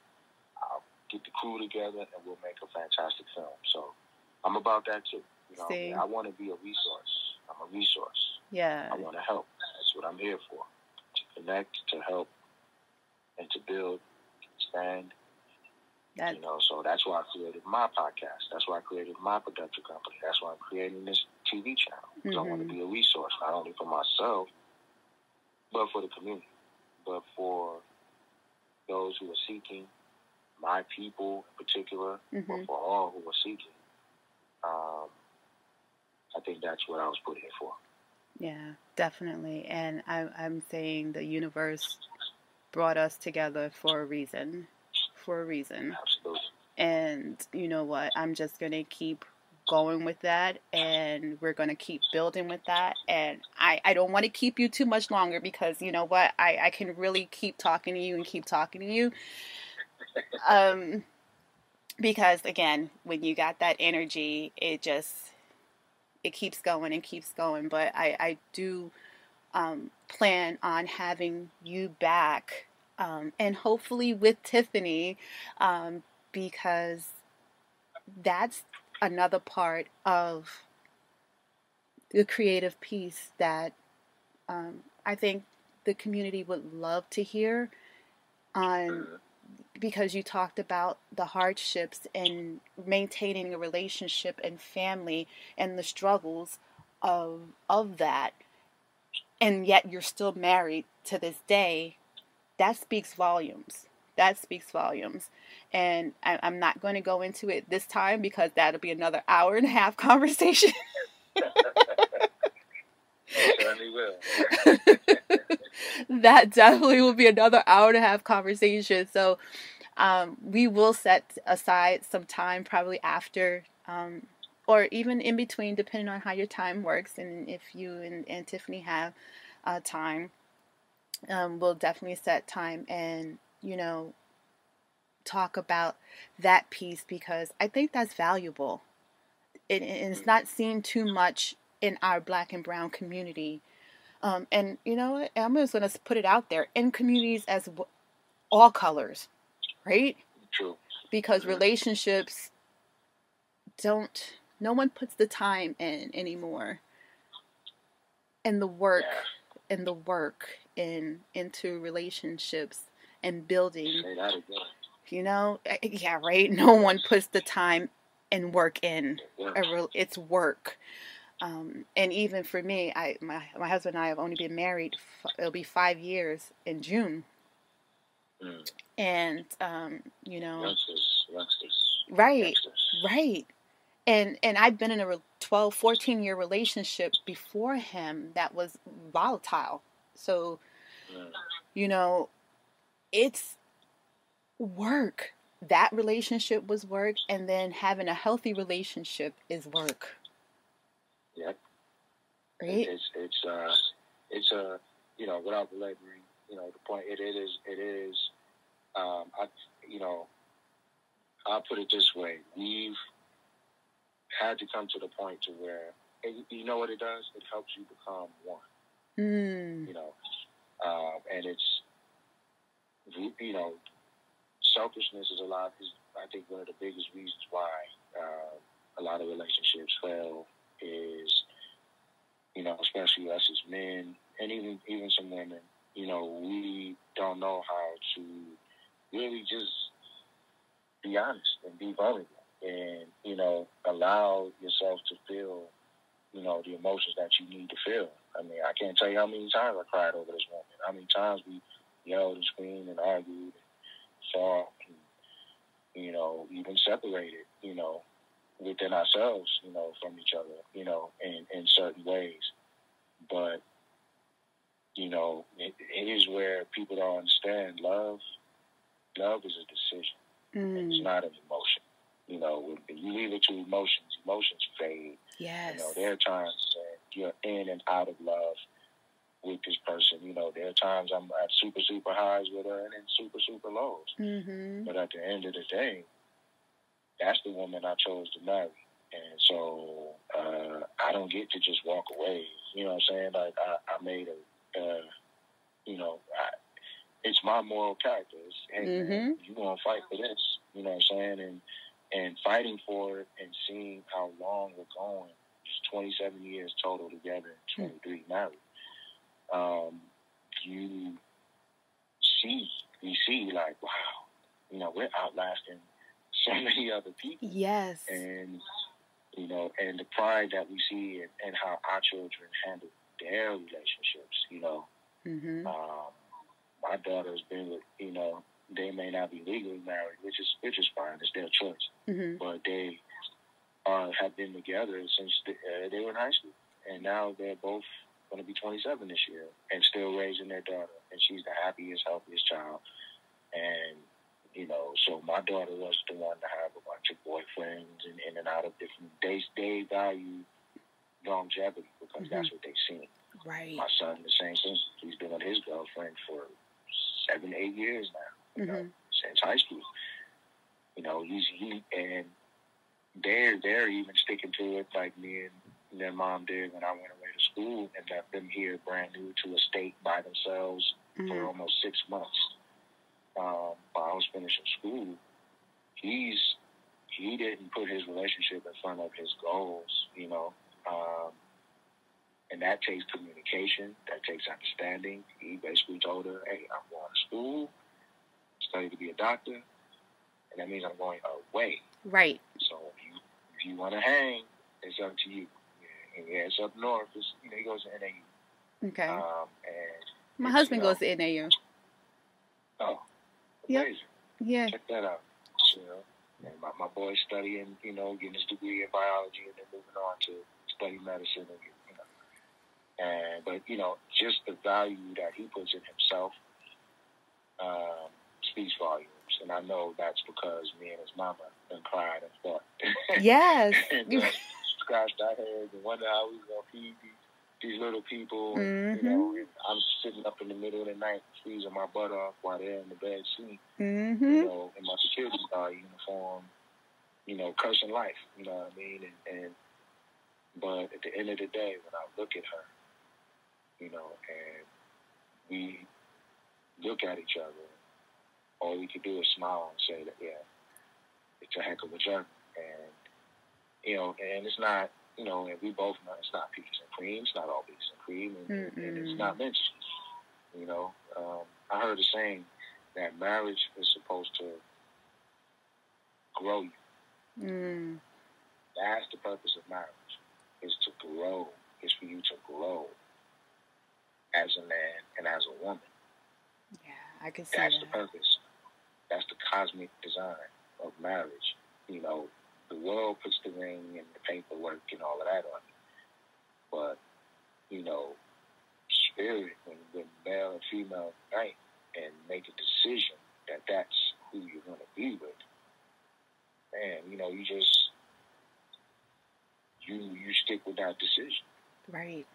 I'll get the crew together, and we'll make a fantastic film. So I'm about that too. You know, See. I want to be a resource. I'm a resource. yeah. I want to help. That's what I'm here for. To connect, to help, and to build, stand. That. You know, so that's why I created my podcast. That's why I created my production company. That's why I'm creating this TV channel. Because I want to mm-hmm. be a resource, not only for myself, but for the community, but for those who are seeking, my people in particular, Mhm. but for all who are seeking. Um, I think that's what I was put here for. Yeah, definitely. And I, I'm saying the universe brought us together for a reason. For a reason. Absolutely. And you know what? I'm just going to keep going with that and we're going to keep building with that and i, I don't want to keep you too much longer because you know what I, I can really keep talking to you and keep talking to you. Um because again when you got that energy it just it keeps going and keeps going but i i do um, plan on having you back um, and hopefully with tiffany um, because that's another part of the creative piece that um, I think the community would love to hear on because you talked about the hardships and maintaining a relationship and family and the struggles of of that and yet you're still married to this day that speaks volumes that speaks volumes and I, am not going to go into it this time because that'll be another hour and a half conversation. certainly will. that definitely will be another hour and a half conversation. So um, we will set aside some time probably after um, or even in between, depending on how your time works and if you and, and Tiffany have uh, time. Um, we'll definitely set time and you know talk about that piece because I think that's valuable. It, it's not seen too much in our black and brown community. Um, and you know? I'm just going to put it out there in communities as w- all colors, right? True. Because relationships don't, no one puts the time in anymore. And the work, and the work in into relationships and building you know, eh, yeah, right. No one puts the time and work in. It's work. Um, and even for me, I my my husband and I have only been married. It'll be five years in June. Mm. And um, you know, youngsters, youngsters, right, youngsters. right. And and I've been in a 12, 14 year relationship before him that was volatile. So, mm. you know, it's work. That relationship was work, and then having a healthy relationship is work. Yep. Right. It's it's uh it's a uh, you know without belaboring you know the point it, it is it is um I you know I'll put it this way we've had to come to the point to where you know what it does it helps you become one. Mm. You know, um, and it's you know selfishness is a lot is I think one of the biggest reasons why uh, a lot of relationships fail is you know especially us as men and even even some women you know we don't know how to really just be honest and be vulnerable and you know allow yourself to feel you know the emotions that you need to feel. I mean I can't tell you how many times I cried over this woman. How many times we yelled and screamed and argued and fought, and, you know, even separated, you know, within ourselves, you know, from each other, you know, in, in certain ways. But, you know, it, it is where people don't understand love. Love is a decision. Mm. It's not an emotion. You know, when you leave it to emotions, emotions fade. Yes. You know, there are times that you're in and out of love with this person. You know, there are times I'm at super, super highs with her and then super, super lows. Mm-hmm. But at the end of the day, that's the woman I chose to marry. And so uh, I don't get to just walk away. You know what I'm saying? Like I, I made a, uh, you know, I, it's my moral character. It's, hey, mm-hmm. man, you want to fight for this? You know what I'm saying? And and fighting for it and seeing how long we're going. It's 27 years total together, 23 mm-hmm. married um, you see, you see, like, wow, you know, we're outlasting so many other people. Yes. And, you know, and the pride that we see and, how our children handle their relationships, you know. Mm-hmm. Um, my daughter's been with, you know, they may not be legally married, which is which is fine. It's their choice. Mm-hmm. But they uh, have been together since the, uh, they were in high school, and now they're both going to be 27 this year and still raising their daughter. And she's the happiest, healthiest child. And, you know, so my daughter was the one to have a bunch of boyfriends and in and out of different. They they value longevity because mm-hmm. that's what they've seen. Right. My son, the same thing. He's been with his girlfriend for seven, eight years now. Mm-hmm. know, since high school. You know, he's he and they're they're even sticking to it like me and their mom did when I went away school and left them here brand new to a state by themselves mm-hmm. for almost six months. Um, while I was finishing school, he's he didn't put his relationship in front of his goals, you know. Um, and that takes communication, that takes understanding. He basically told her, Hey, I'm going to school, study to be a doctor, and that means I'm going away. Right. So if you if you want to hang, it's up to you. And yeah, it's up north. It's, you know, he goes to NAU. Okay. Um, and my husband you know, goes to NAU. Oh, yep. amazing. Yeah. Check that out. You know, and my my boy's studying, you know, getting his degree in biology, and then moving on to study medicine, and you know, and but you know, just the value that he puts in himself um, speaks volumes and I know that's because me and his mama been crying and fought. Yes. and uh, scratched our heads and wonder how we gonna feed these, these little people. And, mm-hmm. You know, I'm sitting up in the middle of the night freezing my butt off while they're in the bed sleeping. Mm-hmm. You know, in my security guard uniform. You know, cursing life. You know what I mean? And, and but at the end of the day, when I look at her, you know, and we look at each other all we could do is smile and say that, yeah, it's a heck of a journey. And, you know, and it's not, you know, and we both know it's not peaches and cream. It's not all peaches and cream. And, and it's not mentioned. You know, um, I heard a saying that marriage is supposed to grow you. Mm. That's the purpose of marriage, is to grow, is for you to grow as a man and as a woman. Yeah, I can see That's that. the purpose. That's the cosmic design of marriage. You know, the world puts the ring and the paperwork and all of that on it. But, you know, spirit, when, when male and female unite and make a decision that that's who you're going to be with, man, you know, you just, you you stick with that decision. Right.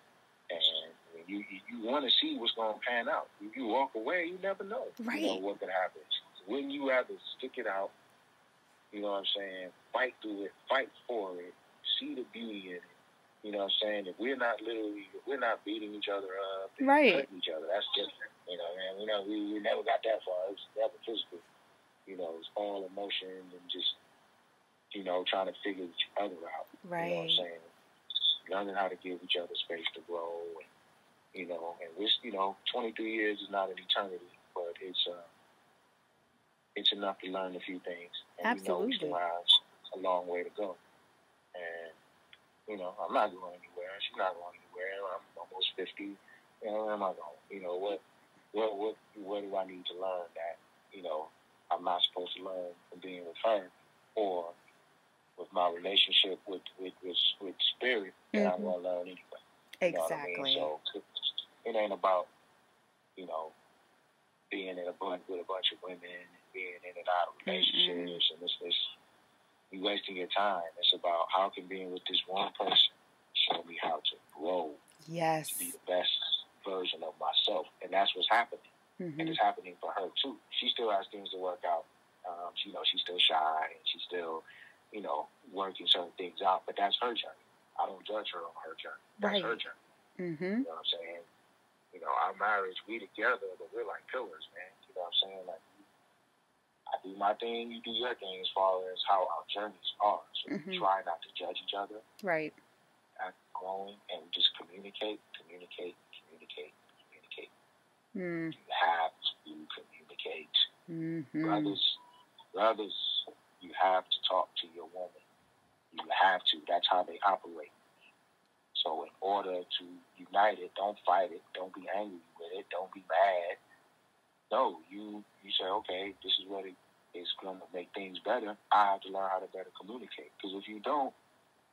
And you you, you want to see what's going to pan out. If you walk away, you never know. Right. You know what could happen when you have to stick it out, you know what I'm saying, fight through it, fight for it, see the beauty in it. You know what I'm saying? If we're not literally, if we're not beating each other up, and right. cutting each other, that's different. You know, man, we know we, we never got that far. It's never physical. You know, it's all emotion and just, you know, trying to figure each other out. Right. You know what I'm saying? Learning how to give each other space to grow, and you know, and we, you know, 23 years is not an eternity, but it's uh, it's enough to learn a few things. And Absolutely. we know we still have a long way to go. And, you know, I'm not going anywhere. She's not going anywhere. I'm almost 50. You know, where am I going? You know, what, what, what, what do I need to learn that, you know, I'm not supposed to learn from being with her or with my relationship with, with, with, with spirit that mm-hmm. I'm going to learn anyway. Exactly. You know I mean? So it ain't about, you know, being in a bunch with a bunch of women being in and out of relationships, mm-hmm. and it's, it's you wasting your time. It's about how can being with this one person show me how to grow, yes, to be the best version of myself, and that's what's happening, mm-hmm. and it's happening for her too. She still has things to work out. Um, she, you know, she's still shy, and she's still, you know, working certain things out. But that's her journey. I don't judge her on her journey. That's right. her journey. Mm-hmm. You know what I'm saying? You know, our marriage, we together, but we're like pillars, man. You know what I'm saying? Like I do my thing, you do your thing as far as how our journeys are. So mm-hmm. we try not to judge each other. Right. At growing and just communicate, communicate, communicate, communicate. Mm. You have to communicate. Mm-hmm. Brothers, brothers, you have to talk to your woman. You have to. That's how they operate. So in order to unite it, don't fight it. Don't be angry with it. Don't be mad no, you you say, okay, this is what it is going to make things better. I have to learn how to better communicate. Because if you don't,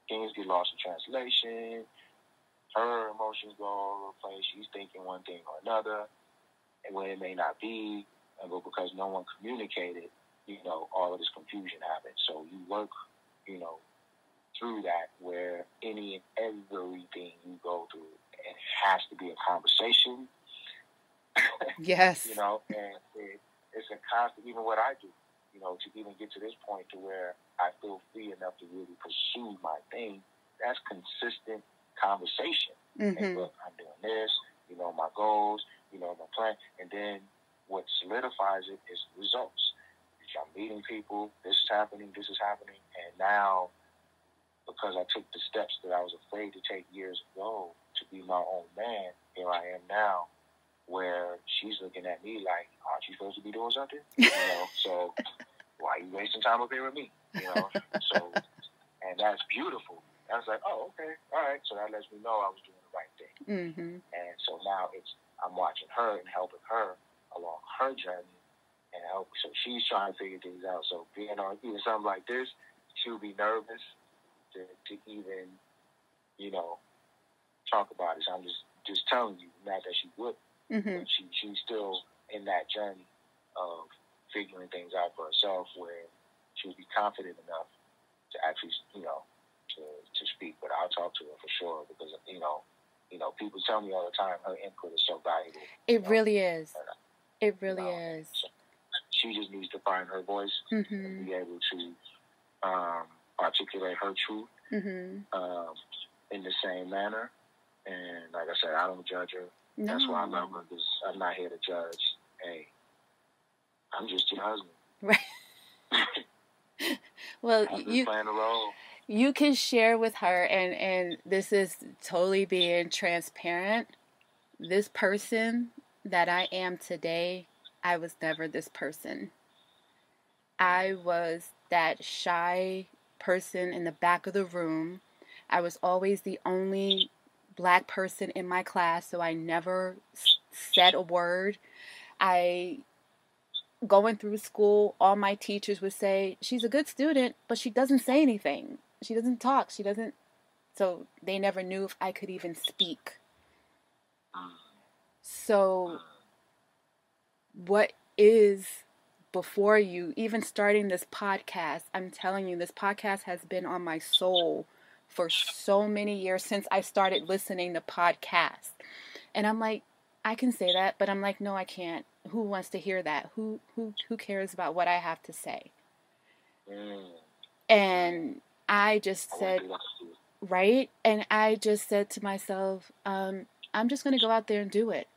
things get lost in translation. Her emotions go all over the place. She's thinking one thing or another, and when it may not be, but because no one communicated, you know, all of this confusion happens. So you work, you know, through that where any and everything you go through, it has to be a conversation. Yes. you know, and it, it's a constant, even what I do, you know, to even get to this point to where I feel free enough to really pursue my thing, that's consistent conversation. Mm-hmm. Look, I'm doing this, you know, my goals, you know, my plan. And then what solidifies it is results. I'm meeting people, this is happening, this is happening. And now, because I took the steps that I was afraid to take years ago to be my own man, here I am now where she's looking at me like, aren't you supposed to be doing something? You know, so why are you wasting time up here with me? You know, so, and that's beautiful. I was like, oh, okay, all right. So that lets me know I was doing the right thing. Mm-hmm. And so now it's I'm watching her and helping her along her journey and help. So she's trying to figure things out. So being on even something like this, she'll be nervous to, to even, you know, talk about it. So I'm just just telling you, not that she would, Mm-hmm. she she's still in that journey of figuring things out for herself, where she'll be confident enough to actually, you know, to to speak. But I'll talk to her for sure because you know, you know, people tell me all the time her input is so valuable. It you know, really is. and, It really No. is. she just needs to find her voice Mm-hmm. and be able to um, articulate her truth Mm-hmm. um, in the same manner. And like I said, I don't judge her. That's why I love her because I'm not here to judge. Hey, I'm just your husband. Right. Well, you playing the role. you can share with her and and this is totally being transparent this person that i am today i was never this person i was that shy person in the back of the room i was always the only black person in my class so i never said a word. I going through school all my teachers would say she's a good student but she doesn't say anything. She doesn't talk. She doesn't so they never knew if i could even speak. So what is before you even starting this podcast i'm telling you this podcast has been on my soul for so many years since i started listening to podcasts and i'm like i can say that but i'm like no i can't who wants to hear that who who who cares about what i have to say Mm. and i just I said wouldn't do that to you. right? And I just said to myself, um, I'm just going to go out there and do it.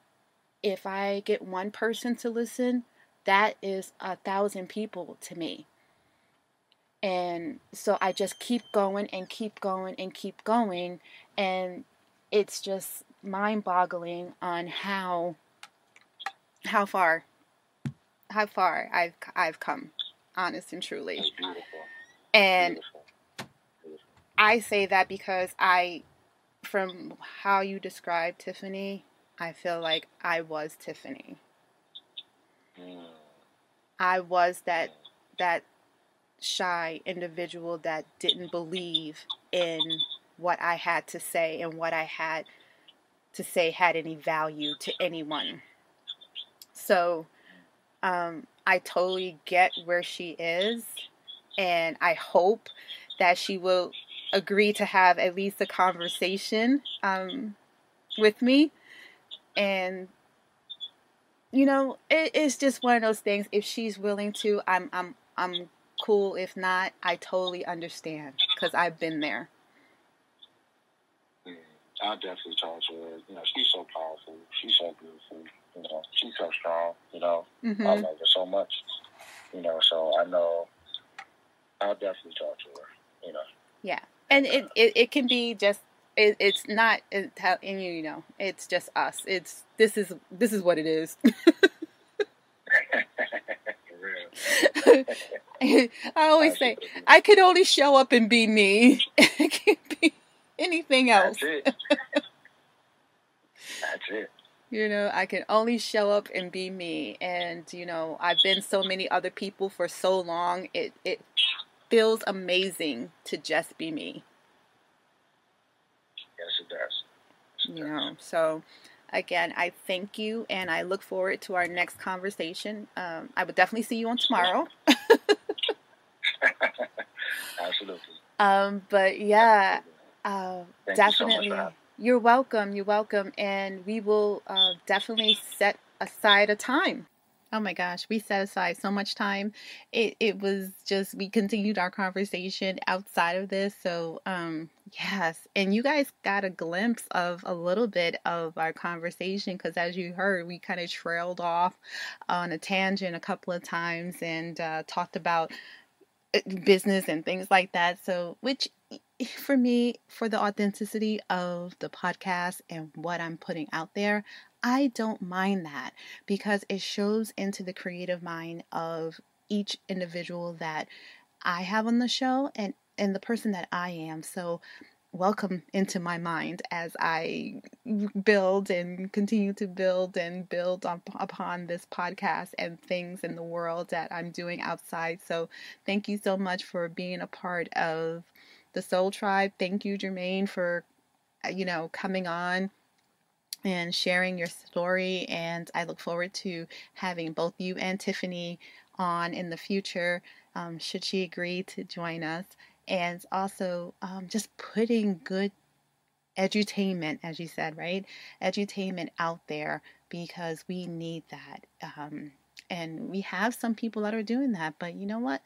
If I get one person to listen, that is a thousand people to me. And so I just keep going and keep going and keep going. And it's just mind boggling on how how far how far I've I've come, honest and truly. Beautiful. And beautiful. Beautiful. I say that because I, from how you described Tiffany, I feel like I was Tiffany. Mm. I was that that shy individual that didn't believe in what I had to say and what I had to say had any value to anyone. So um, I totally get where she is, and I hope that she will agree to have at least a conversation um, with me. And you know, it, it's just one of those things. If she's willing to, I'm I'm I'm cool. If not, I totally understand because I've been there. Mm. I'll definitely talk to her. You know, she's so powerful. She's so beautiful. You know, she's so strong. You know, I hmm love her so much. You know, so I know I'll definitely talk to her. You know. Yeah, and it, it, it can be just it, it's not it, and you know it's just us. It's this is this is what it is. I always say I could only show up and be me. I can't be anything else. That's it. That's it. You know, I can only show up and be me. And, you know, I've been so many other people for so long. It it feels amazing to just be me. Yes, it does. You know. So again, I thank you and I look forward to our next conversation. Um, I would definitely see you on tomorrow. Um, but yeah, uh, definitely. You so You're welcome. You're welcome, and we will uh, definitely set aside a time Oh my gosh, we set aside so much time. It it was just we continued our conversation outside of this. So um yes, and you guys got a glimpse of a little bit of our conversation cuz as you heard, we kind of trailed off on a tangent a couple of times and uh, talked about Uh, business and things like that. So which for me, for the authenticity of the podcast and what I'm putting out there, I don't mind that because it shows into the creative mind of each individual that I have on the show and and the person that I am. So welcome into my mind as I build and continue to build and build up upon this podcast and things in the world that I'm doing outside. So thank you so much for being a part of the Soul Tribe. Thank you, Jermaine, for you know coming on and sharing your story. And I look forward to having both you and Tiffany on in the future, um, should she agree to join us. And also um, just putting good edutainment, as you said, right? Edutainment out there because we need that. Um, and we have some people that are doing that, but you know what?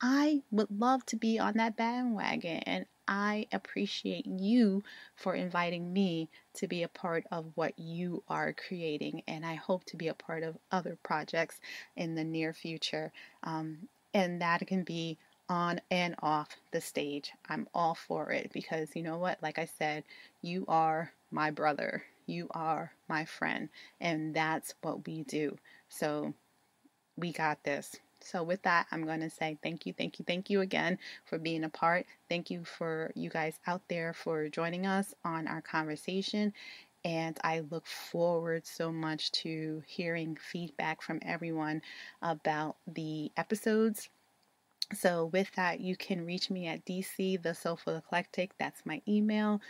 I would love to be on that bandwagon and I appreciate you for inviting me to be a part of what you are creating, and I hope to be a part of other projects in the near future. Um, and that can be on and off the stage. I'm all for it because you know what? Like I said, you are my brother, you are my friend, and that's what we do. So we got this. So, with that, I'm going to say thank you, thank you, thank you again for being a part. Thank you for you guys out there for joining us on our conversation. And I look forward so much to hearing feedback from everyone about the episodes. So, with that, you can reach me at DC The Soulful Eclectic. That's my email.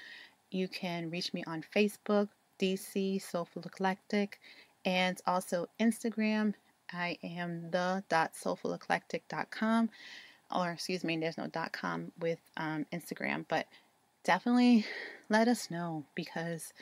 You can reach me on Facebook, DC Soulful Eclectic, and also Instagram I am the soulfuleclectic.com, or excuse me, there's no .com with um, Instagram, but definitely let us know because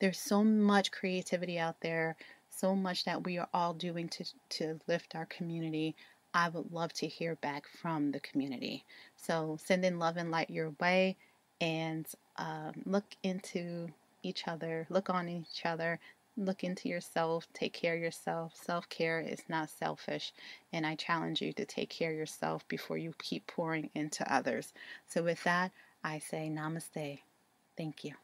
there's so much creativity out there, so much that we are all doing to to lift our community. I would love to hear back from the community. So send in love and light your way, and um, look into each other, look on each other, look into yourself, take care of yourself. Self care is not selfish, and I challenge you to take care of yourself before you keep pouring into others. So, with that, I say namaste. Thank you.